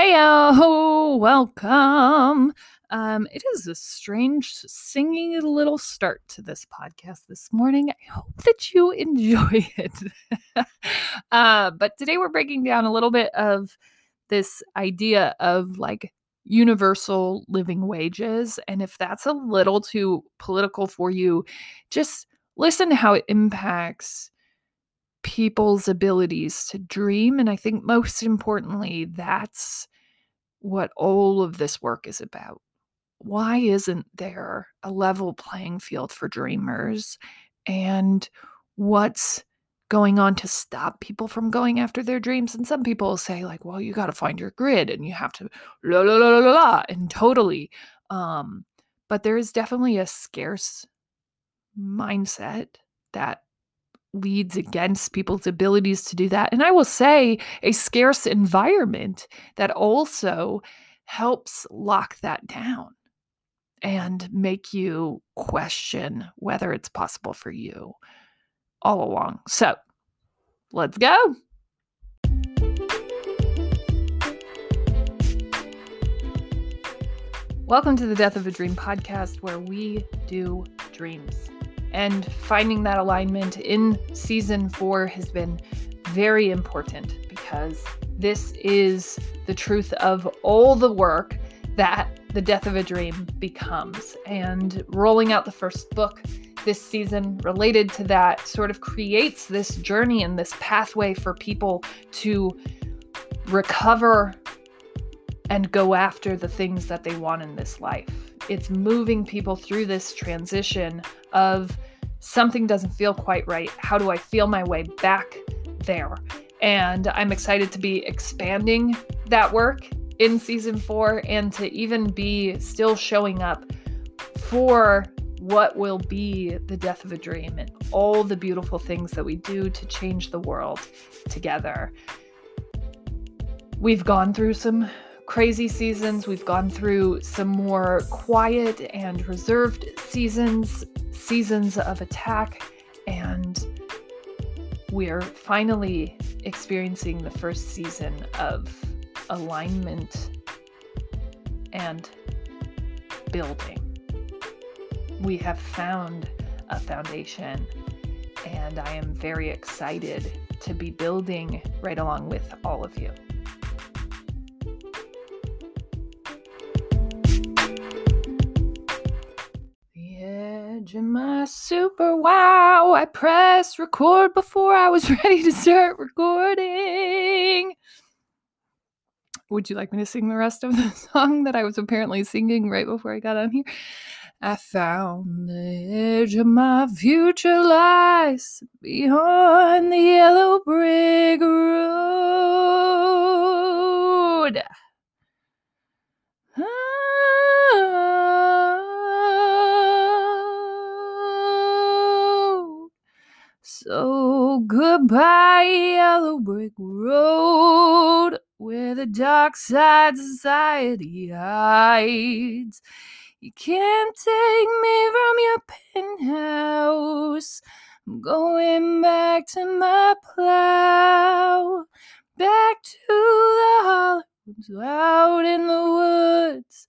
Hey, welcome. Um, it is a strange, singing little start to this podcast this morning. I hope that you enjoy it. uh, but today we're breaking down a little bit of this idea of like universal living wages. And if that's a little too political for you, just listen to how it impacts people's abilities to dream. And I think most importantly, that's what all of this work is about. Why isn't there a level playing field for dreamers? And what's going on to stop people from going after their dreams? And some people say, like, well, you got to find your grid and you have to la la la la la, and totally. Um, but there is definitely a scarce mindset that leads against people's abilities to do that. And I will say a scarce environment that also helps lock that down and make you question whether it's possible for you all along. So let's go. Welcome to the Death of a Dream podcast, where we do dreams. And finding that alignment in season four has been very important because this is the truth of all the work that the death of a dream becomes. And rolling out the first book this season related to that sort of creates this journey and this pathway for people to recover and go after the things that they want in this life. It's moving people through this transition of something doesn't feel quite right. How do I feel my way back there? And I'm excited to be expanding that work in season four and to even be still showing up for what will be the death of a dream and all the beautiful things that we do to change the world together. We've gone through some crazy seasons. We've gone through some more quiet and reserved seasons, seasons of attack, and we're finally experiencing the first season of alignment and building. We have found a foundation, and I am very excited to be building right along with all of you. My super wow. I pressed record before I was ready to start recording. Would you like me to sing the rest of the song that I was apparently singing right before I got on here? I found the edge of my future lies beyond the yellow brick road. Goodbye, yellow brick road, where the dark side society hides. You can't take me from your penthouse. I'm going back to my plow, back to the Hollywoods, out in the woods,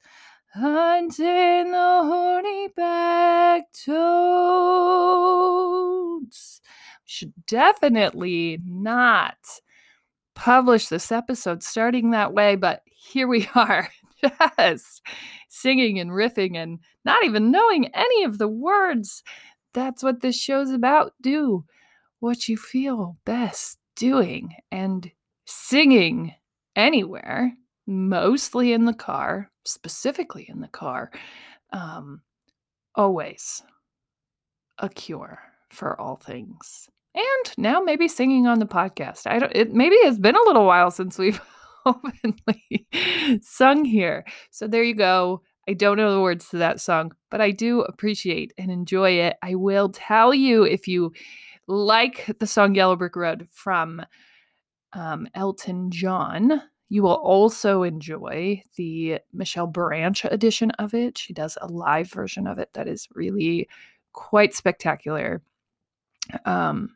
hunting the horny back toads should definitely not publish this episode starting that way, but here we are, just singing and riffing and not even knowing any of the words. That's what this show's about. Do what you feel best doing and singing anywhere, mostly in the car, specifically in the car. Um, always a cure for all things and now maybe singing on the podcast. I don't it maybe has been a little while since we've openly sung here. So there you go. I don't know the words to that song, but I do appreciate and enjoy it. I will tell you if you like the song Yellow Brick Road from um, Elton John, you will also enjoy the Michelle Branch edition of it. She does a live version of it that is really quite spectacular. Um,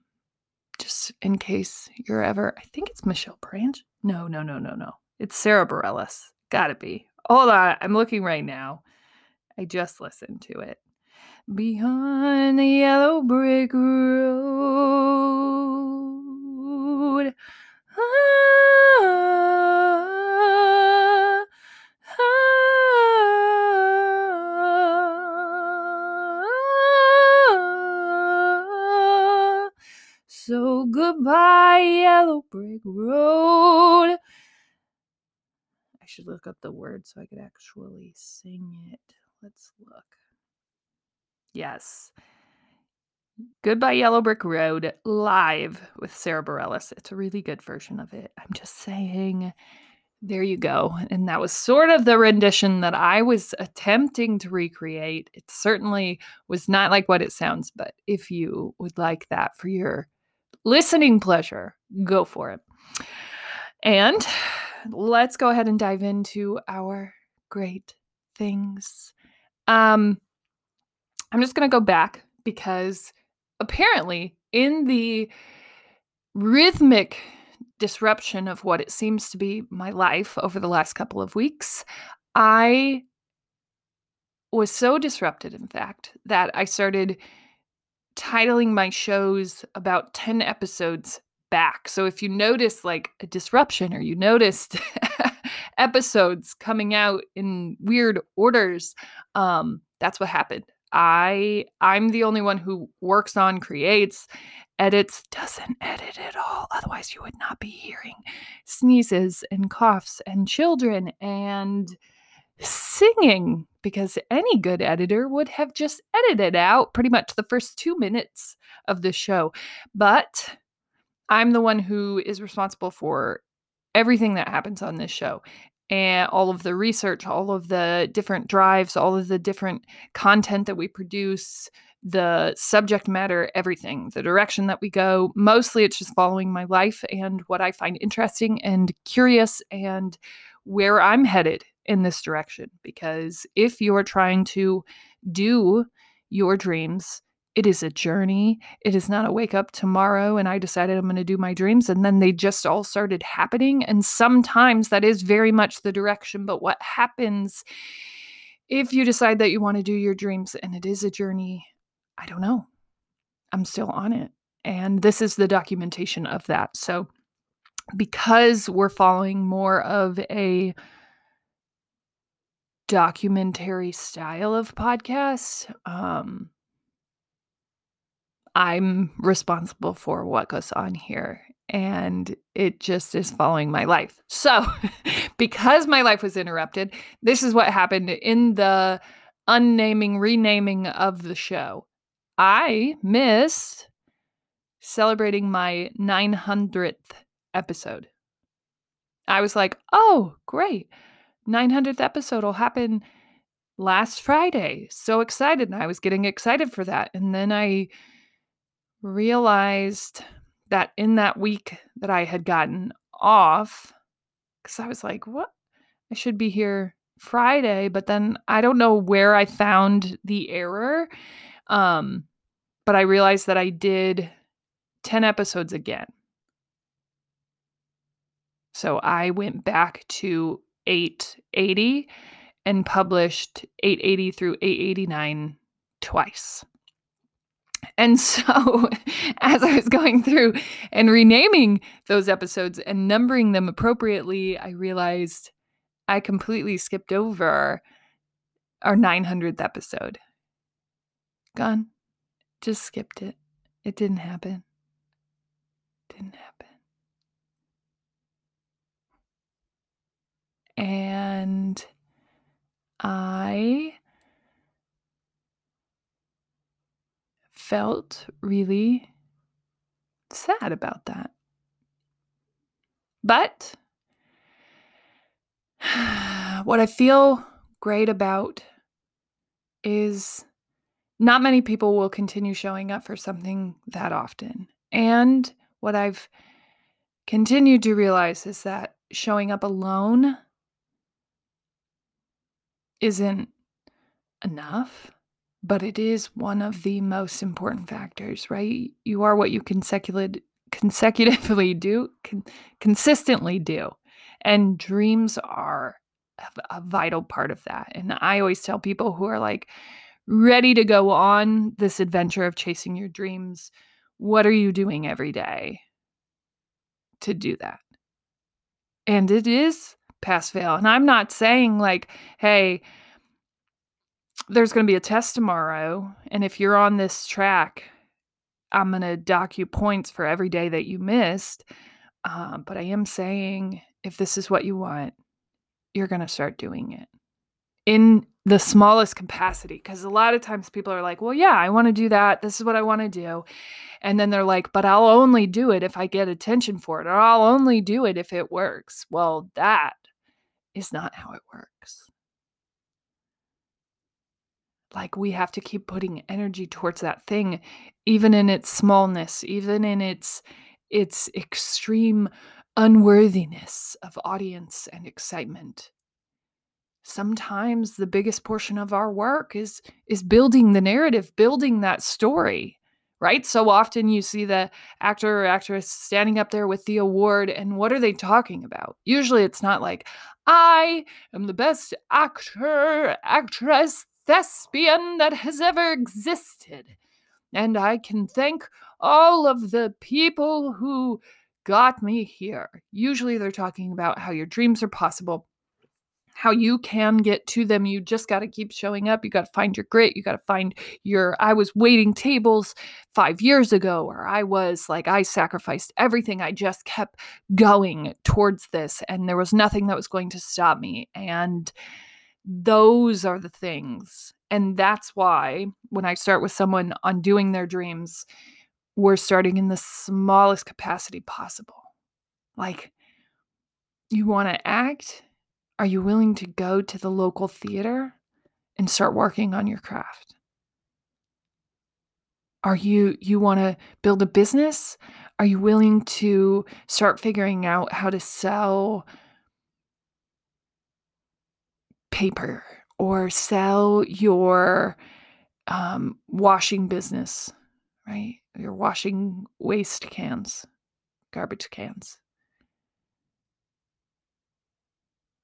just in case you're ever, I think it's Michelle Branch. No, no, no, no, no. It's Sara Bareilles. Gotta be. Hold on. I'm looking right now. I just listened to it. Behind the yellow brick road. Ah, yellow brick road. I should look up the word so I could actually sing it. Let's look. Yes. Goodbye Yellow Brick Road live with Sara Bareilles. It's a really good version of it. I'm just saying. There you go. And that was sort of the rendition that I was attempting to recreate. It certainly was not like what it sounds, but if you would like that for your listening pleasure, go for it. And let's go ahead and dive into our great things. Um, I'm just going to go back because apparently, in the rhythmic disruption of what it seems to be my life over the last couple of weeks, I was so disrupted, in fact, that I started titling my shows about 10 episodes back. So if you notice like a disruption or you noticed episodes coming out in weird orders, um, that's what happened. I I'm the only one who works on, creates, edits, doesn't edit at all. Otherwise, you would not be hearing sneezes and coughs and children and singing because any good editor would have just edited out pretty much the first 2 minutes of the show. But I'm the one who is responsible for everything that happens on this show and all of the research, all of the different drives, all of the different content that we produce, the subject matter, everything, the direction that we go. Mostly it's just following my life and what I find interesting and curious and where I'm headed in this direction. Because if you're trying to do your dreams, it is a journey. It is not a wake up tomorrow and I decided I'm going to do my dreams and then they just all started happening. And sometimes that is very much the direction. But what happens if you decide that you want to do your dreams and it is a journey? I don't know. I'm still on it. And this is the documentation of that. So, because we're following more of a documentary style of podcasts, um, I'm responsible for what goes on here. And it just is following my life. So, because my life was interrupted, this is what happened in the unnaming, renaming of the show. I missed celebrating my 900th episode. I was like, oh, great. 900th episode will happen last Friday. So excited. And I was getting excited for that. And then I realized that in that week that I had gotten off, because I was like, what? I should be here Friday, but then I don't know where I found the error. Um, but I realized that I did 10 episodes again. So I went back to 880 and published 880 through 889 twice. And so, as I was going through and renaming those episodes and numbering them appropriately, I realized I completely skipped over our 900th episode. Gone. Just skipped it. It didn't happen. Didn't happen. And I felt really sad about that. But what I feel great about is not many people will continue showing up for something that often. And what I've continued to realize is that showing up alone isn't enough but it is one of the most important factors, right? You are what you consecutive, consecutively do, con- consistently do. And dreams are a vital part of that. And I always tell people who are like ready to go on this adventure of chasing your dreams, what are you doing every day to do that? And it is pass fail. And I'm not saying like, hey, there's going to be a test tomorrow. And if you're on this track, I'm going to dock you points for every day that you missed. Uh, but I am saying if this is what you want, you're going to start doing it in the smallest capacity. Because a lot of times people are like, well, yeah, I want to do that. This is what I want to do. And then they're like, but I'll only do it if I get attention for it, or I'll only do it if it works. Well, that is not how it works. Like we have to keep putting energy towards that thing, even in its smallness, even in its its extreme unworthiness of audience and excitement. Sometimes the biggest portion of our work is is building the narrative, building that story right? So often you see the actor or actress standing up there with the award, and what are they talking about? Usually it's not like, I am the best actor, actress, thespian that has ever existed. And I can thank all of the people who got me here. Usually they're talking about how your dreams are possible how you can get to them. You just got to keep showing up. You got to find your grit. You got to find your, I was waiting tables five years ago, or I was like, I sacrificed everything. I just kept going towards this, and there was nothing that was going to stop me. And those are the things. And that's why when I start with someone on doing their dreams, we're starting in the smallest capacity possible. Like, you want to act, are you willing to go to the local theater and start working on your craft? Are you you want to build a business? Are you willing to start figuring out how to sell paper or sell your um, washing business, right? Your washing waste cans, garbage cans.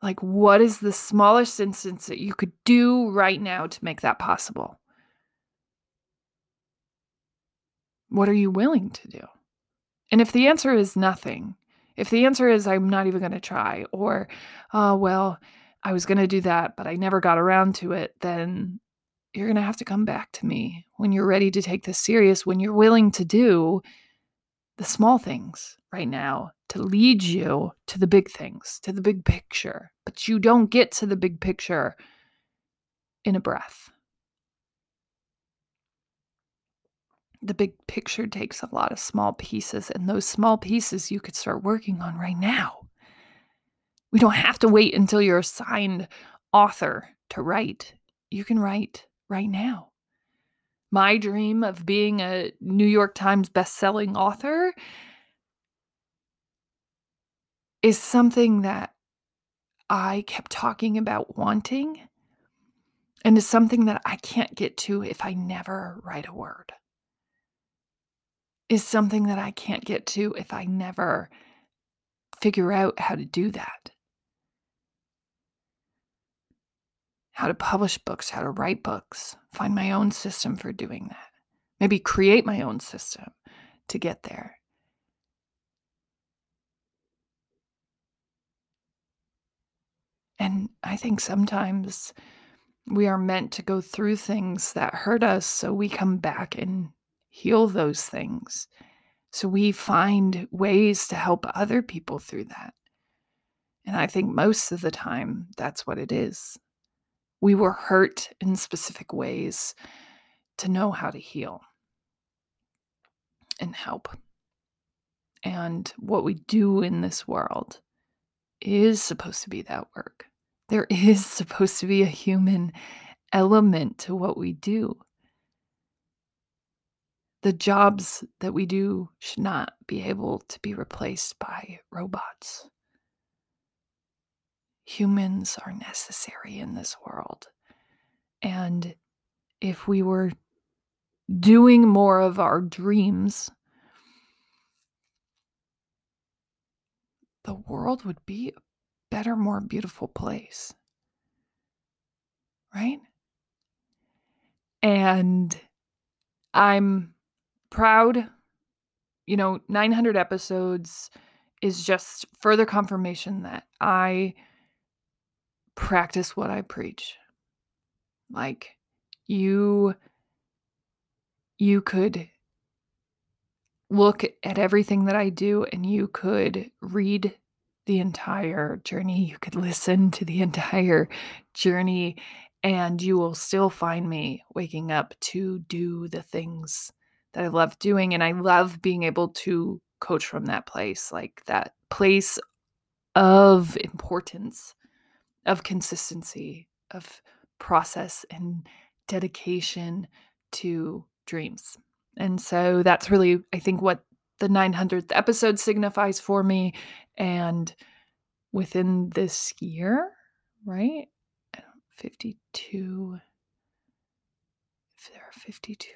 Like, what is the smallest instance that you could do right now to make that possible? What are you willing to do? And if the answer is nothing, if the answer is I'm not even going to try, or, oh, well, I was going to do that, but I never got around to it, then you're going to have to come back to me when you're ready to take this serious, when you're willing to do the small things right now to lead you to the big things, to the big picture. But you don't get to the big picture in a breath. The big picture takes a lot of small pieces, and those small pieces you could start working on right now. We don't have to wait until you're assigned author to write. You can write right now. My dream of being a New York Times best-selling author is something that I kept talking about wanting and is something that I can't get to if I never write a word. Is something that I can't get to if I never figure out how to do that. How to publish books, how to write books, find my own system for doing that. Maybe create my own system to get there. And I think sometimes we are meant to go through things that hurt us so we come back and heal those things. So we find ways to help other people through that. And I think most of the time, that's what it is. We were hurt in specific ways to know how to heal and help. And what we do in this world is supposed to be that work there is supposed to be a human element to what we do. The jobs that we do should not be able to be replaced by robots. Humans are necessary in this world. And if we were doing more of our dreams, the world would be a better, more beautiful place. Right? And I'm proud. You know, 900 episodes is just further confirmation that I practice what I preach. Like you you could look at everything that I do and you could read the entire journey. You could listen to the entire journey and you will still find me waking up to do the things that I love doing. And I love being able to coach from that place, like that place of importance, of consistency, of process and dedication to dreams. And so that's really, I think, what the 900th episode signifies for me. And within this year, right? 52. If there are 52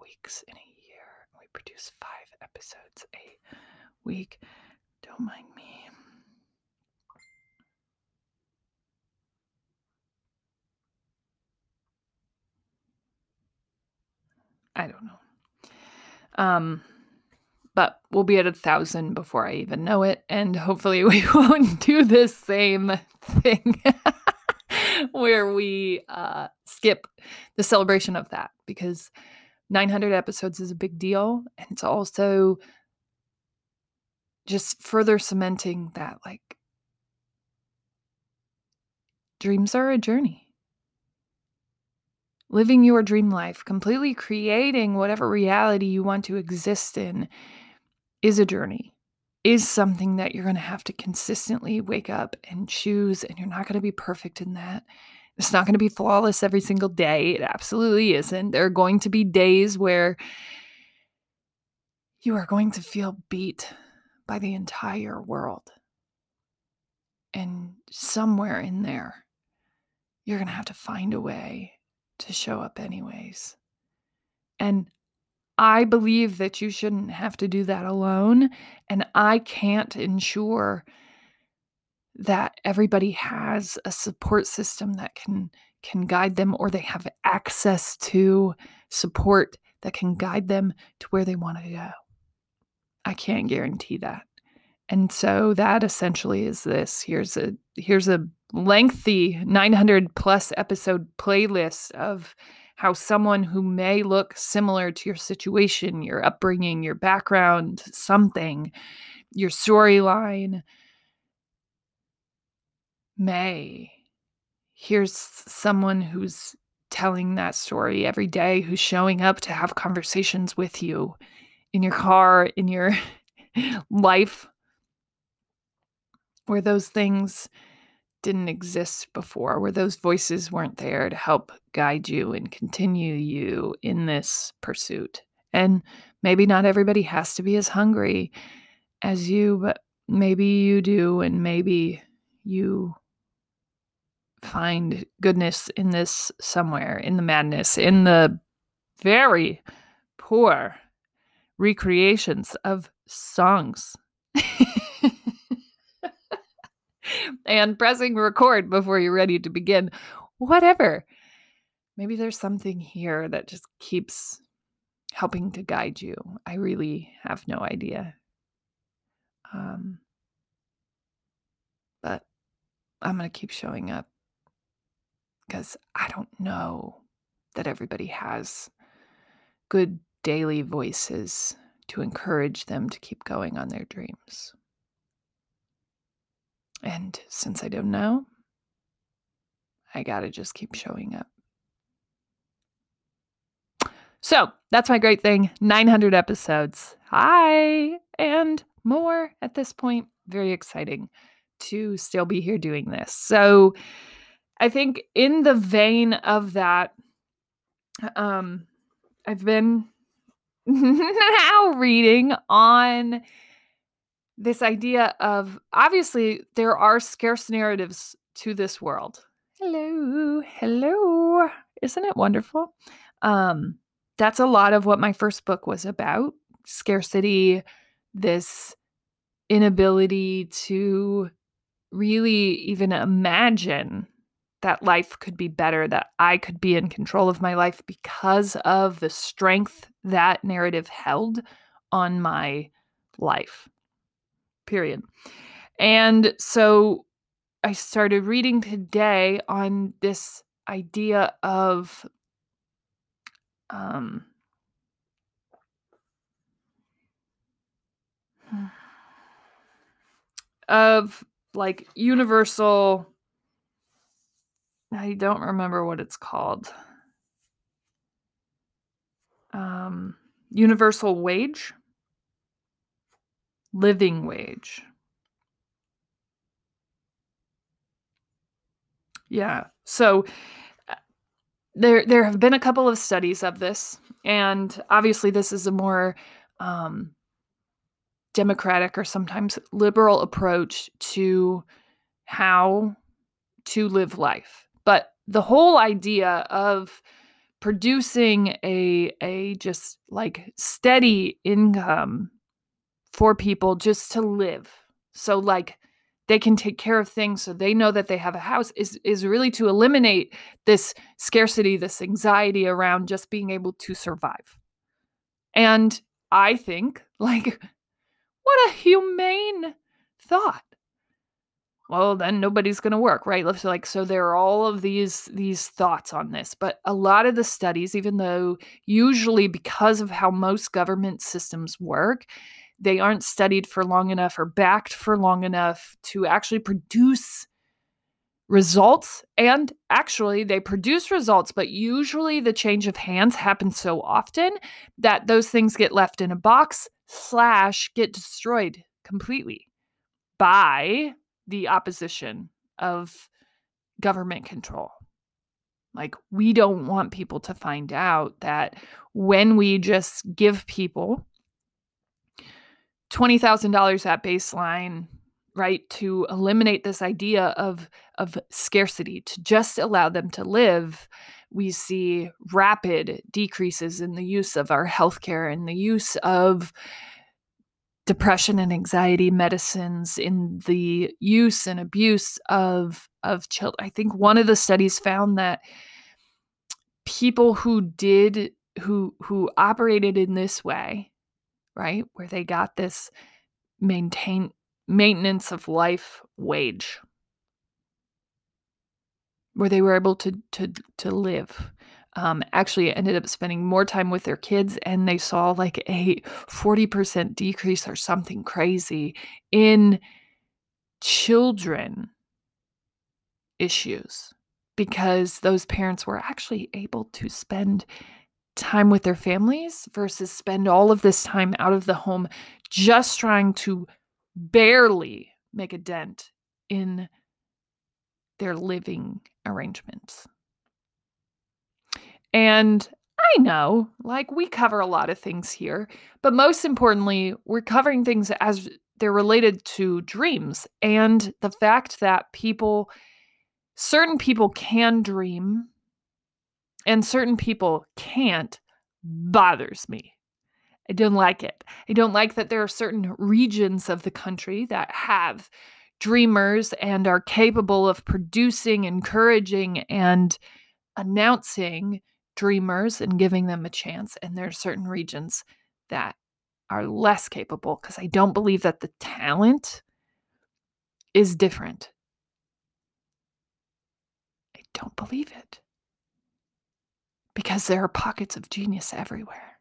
weeks in a year, we produce five episodes a week. Don't mind me. I don't know. Um, but we'll be at a thousand before I even know it. And hopefully, we won't do this same thing where we uh, skip the celebration of that because 900 episodes is a big deal. And it's also just further cementing that, like, dreams are a journey living your dream life, completely creating whatever reality you want to exist in is a journey, is something that you're going to have to consistently wake up and choose. And you're not going to be perfect in that. It's not going to be flawless every single day. It absolutely isn't. There are going to be days where you are going to feel beat by the entire world. And somewhere in there, you're going to have to find a way to show up anyways. And I believe that you shouldn't have to do that alone. And I can't ensure that everybody has a support system that can can guide them or they have access to support that can guide them to where they want to go. I can't guarantee that. And so that essentially is this. Here's a here's a lengthy 900 plus episode playlist of how someone who may look similar to your situation, your upbringing, your background, something, your storyline may. Here's someone who's telling that story every day, who's showing up to have conversations with you in your car, in your life, where those things didn't exist before, where those voices weren't there to help guide you and continue you in this pursuit. And maybe not everybody has to be as hungry as you, but maybe you do, and maybe you find goodness in this somewhere, in the madness, in the very poor recreations of songs. and pressing record before you're ready to begin. Whatever. Maybe there's something here that just keeps helping to guide you. I really have no idea. Um, but I'm going to keep showing up because I don't know that everybody has good daily voices to encourage them to keep going on their dreams. And since I don't know, I got to just keep showing up. So that's my great thing 900 episodes. Hi, and more at this point. Very exciting to still be here doing this. So I think, in the vein of that, um, I've been now reading on this idea of obviously there are scarce narratives to this world. Hello, hello. Isn't it wonderful? Um, that's a lot of what my first book was about scarcity, this inability to really even imagine that life could be better, that I could be in control of my life because of the strength that narrative held on my life. Period. And so I started reading today on this idea of um, of like universal I don't remember what it's called. Um, universal wage, living wage. Yeah. So uh, there there have been a couple of studies of this and obviously this is a more um, democratic or sometimes liberal approach to how to live life but the whole idea of producing a a just like steady income for people just to live. So like they can take care of things so they know that they have a house is is really to eliminate this scarcity, this anxiety around just being able to survive. And I think like what a humane thought well then nobody's going to work right so like so there are all of these these thoughts on this but a lot of the studies even though usually because of how most government systems work they aren't studied for long enough or backed for long enough to actually produce results and actually they produce results but usually the change of hands happens so often that those things get left in a box slash get destroyed completely by the opposition of government control. Like, we don't want people to find out that when we just give people $20,000 at baseline, right, to eliminate this idea of, of scarcity, to just allow them to live, we see rapid decreases in the use of our healthcare and the use of depression and anxiety medicines in the use and abuse of of children. I think one of the studies found that people who did who who operated in this way, right, where they got this maintain maintenance of life wage. Where they were able to to to live um, actually ended up spending more time with their kids and they saw like a 40% decrease or something crazy in children issues because those parents were actually able to spend time with their families versus spend all of this time out of the home just trying to barely make a dent in their living arrangements. And I know, like, we cover a lot of things here, but most importantly, we're covering things as they're related to dreams and the fact that people, certain people can dream and certain people can't bothers me. I don't like it. I don't like that there are certain regions of the country that have dreamers and are capable of producing, encouraging, and announcing dreamers and giving them a chance. And there are certain regions that are less capable because I don't believe that the talent is different. I don't believe it because there are pockets of genius everywhere.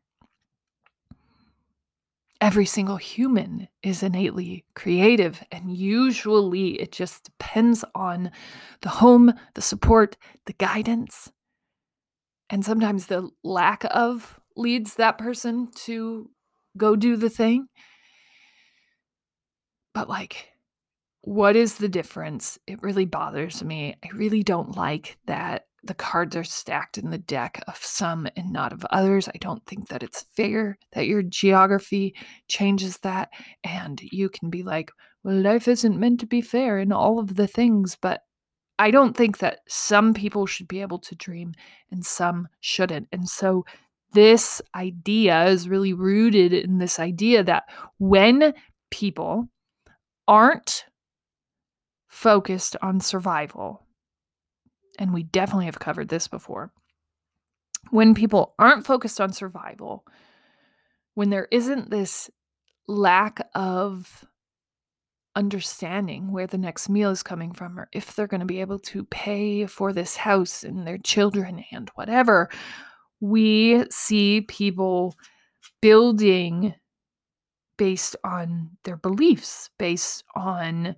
Every single human is innately creative, and usually it just depends on the home, the support, the guidance, and sometimes the lack of leads that person to go do the thing. But like, what is the difference? It really bothers me. I really don't like that the cards are stacked in the deck of some and not of others. I don't think that it's fair that your geography changes that. And you can be like, well, life isn't meant to be fair in all of the things, but I don't think that some people should be able to dream and some shouldn't. And so this idea is really rooted in this idea that when people aren't focused on survival, and we definitely have covered this before, when people aren't focused on survival, when there isn't this lack of understanding where the next meal is coming from or if they're going to be able to pay for this house and their children and whatever, we see people building based on their beliefs, based on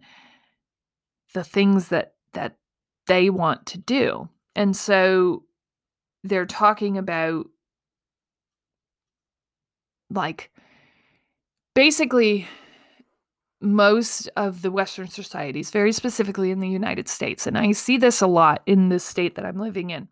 the things that that they want to do. And so they're talking about like basically most of the Western societies, very specifically in the United States, and I see this a lot in the state that I'm living in.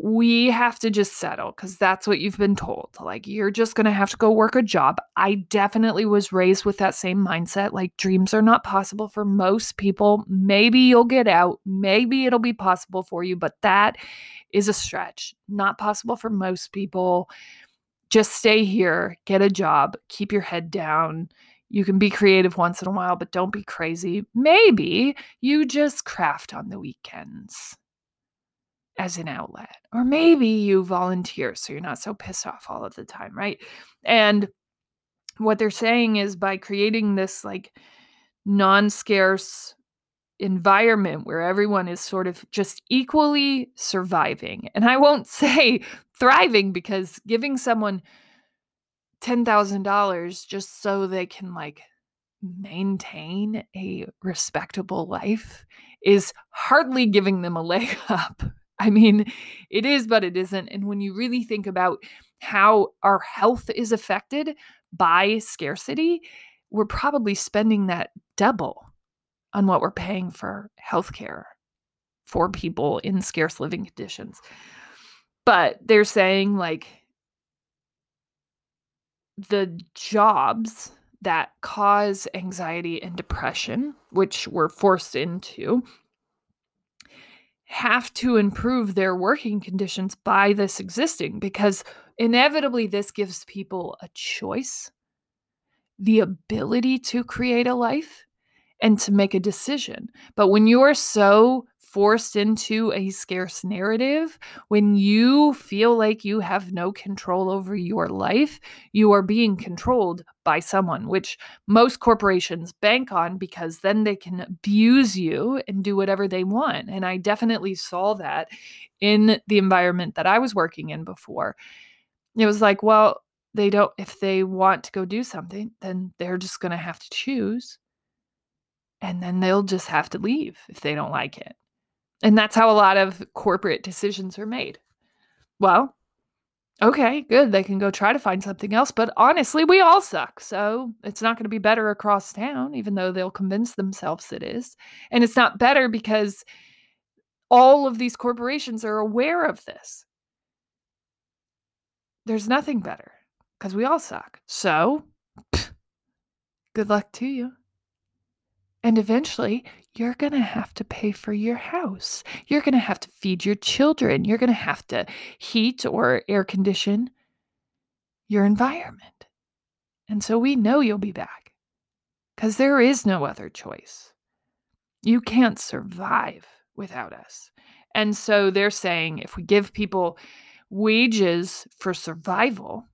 We have to just settle because that's what you've been told. Like, you're just going to have to go work a job. I definitely was raised with that same mindset. Like, dreams are not possible for most people. Maybe you'll get out. Maybe it'll be possible for you, but that is a stretch. Not possible for most people. Just stay here, get a job, keep your head down you can be creative once in a while, but don't be crazy. Maybe you just craft on the weekends as an outlet. Or maybe you volunteer so you're not so pissed off all of the time, right? And what they're saying is by creating this like non scarce environment where everyone is sort of just equally surviving. And I won't say thriving because giving someone $10,000 just so they can like maintain a respectable life is hardly giving them a leg up. I mean, it is, but it isn't. And when you really think about how our health is affected by scarcity, we're probably spending that double on what we're paying for healthcare for people in scarce living conditions. But they're saying, like, the jobs that cause anxiety and depression, which we're forced into, have to improve their working conditions by this existing because inevitably this gives people a choice, the ability to create a life, and to make a decision. But when you're so forced into a scarce narrative, when you feel like you have no control over your life, you are being controlled by someone, which most corporations bank on because then they can abuse you and do whatever they want. And I definitely saw that in the environment that I was working in before. It was like, well, they don't, if they want to go do something, then they're just going to have to choose. And then they'll just have to leave if they don't like it. And that's how a lot of corporate decisions are made. Well, okay, good. They can go try to find something else. But honestly, we all suck. So it's not going to be better across town, even though they'll convince themselves it is. And it's not better because all of these corporations are aware of this. There's nothing better because we all suck. So, pff, good luck to you. And eventually, you're going to have to pay for your house. You're going to have to feed your children. You're going to have to heat or air condition your environment. And so we know you'll be back because there is no other choice. You can't survive without us. And so they're saying if we give people wages for survival,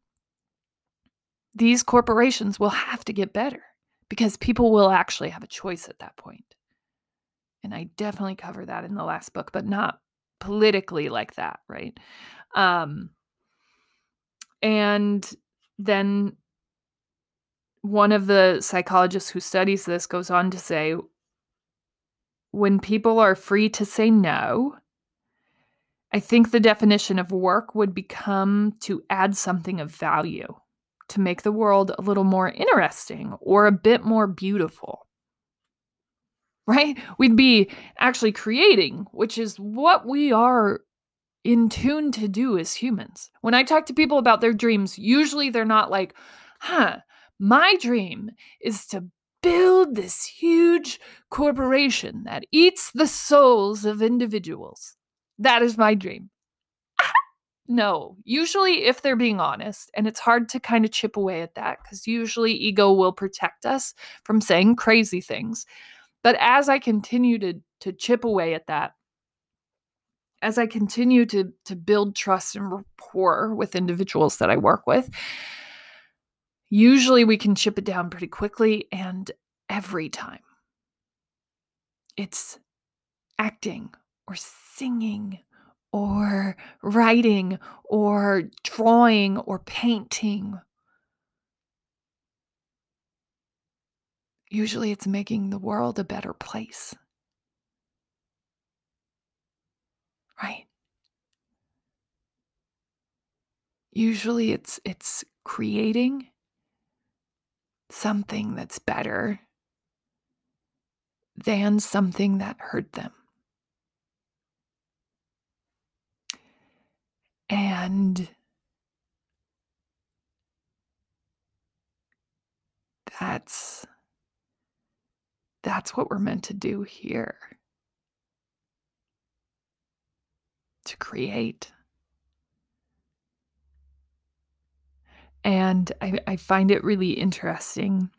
these corporations will have to get better because people will actually have a choice at that point. And I definitely cover that in the last book, but not politically like that, right? Um, and then one of the psychologists who studies this goes on to say when people are free to say no, I think the definition of work would become to add something of value to make the world a little more interesting or a bit more beautiful. Right? We'd be actually creating, which is what we are in tune to do as humans. When I talk to people about their dreams, usually they're not like, huh, my dream is to build this huge corporation that eats the souls of individuals. That is my dream. No, usually if they're being honest, and it's hard to kind of chip away at that because usually ego will protect us from saying crazy things. But as I continue to, to chip away at that, as I continue to, to build trust and rapport with individuals that I work with, usually we can chip it down pretty quickly and every time. It's acting or singing or writing or drawing or painting. Usually it's making the world a better place. Right? Usually it's it's creating something that's better than something that hurt them. And that's that's what we're meant to do here. To create. And I, I find it really interesting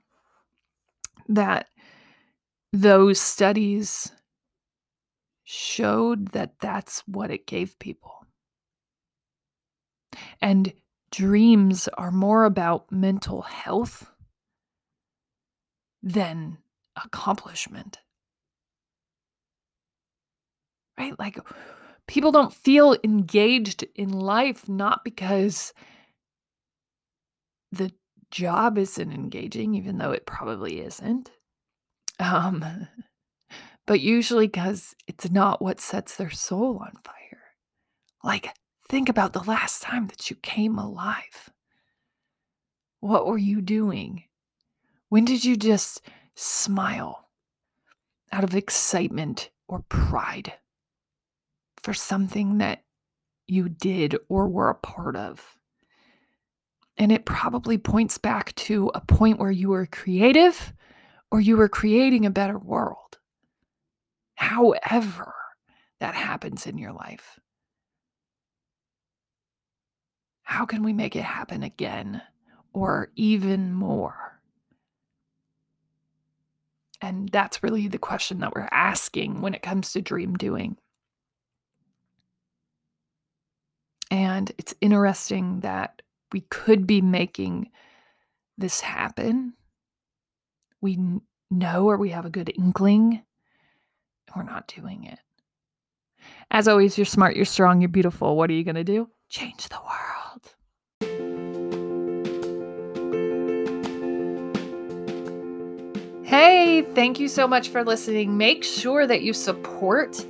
that those studies showed that that's what it gave people. And dreams are more about mental health than accomplishment. Right? Like people don't feel engaged in life not because the job isn't engaging, even though it probably isn't. Um, but usually because it's not what sets their soul on fire. Like, think about the last time that you came alive. What were you doing? When did you just smile out of excitement or pride for something that you did or were a part of? And it probably points back to a point where you were creative or you were creating a better world. However, that happens in your life. How can we make it happen again or even more? And that's really the question that we're asking when it comes to dream doing. And it's interesting that we could be making this happen. We know or we have a good inkling, we're not doing it. As always, you're smart, you're strong, you're beautiful. What are you going to do? Change the world. Hey, thank you so much for listening. Make sure that you support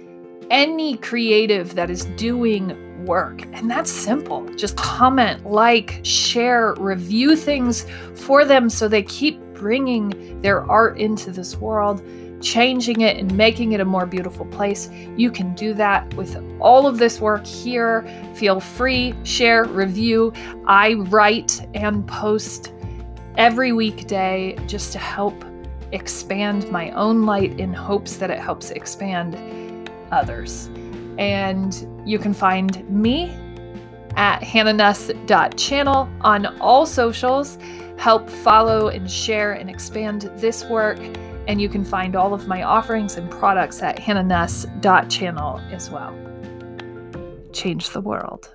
any creative that is doing work. And that's simple. Just comment, like, share, review things for them so they keep bringing their art into this world, changing it and making it a more beautiful place. You can do that with all of this work here. Feel free, share, review. I write and post every weekday just to help expand my own light in hopes that it helps expand others. And you can find me at hannahnuss.channel on all socials. Help follow and share and expand this work. And you can find all of my offerings and products at hannahnuss.channel as well. Change the world.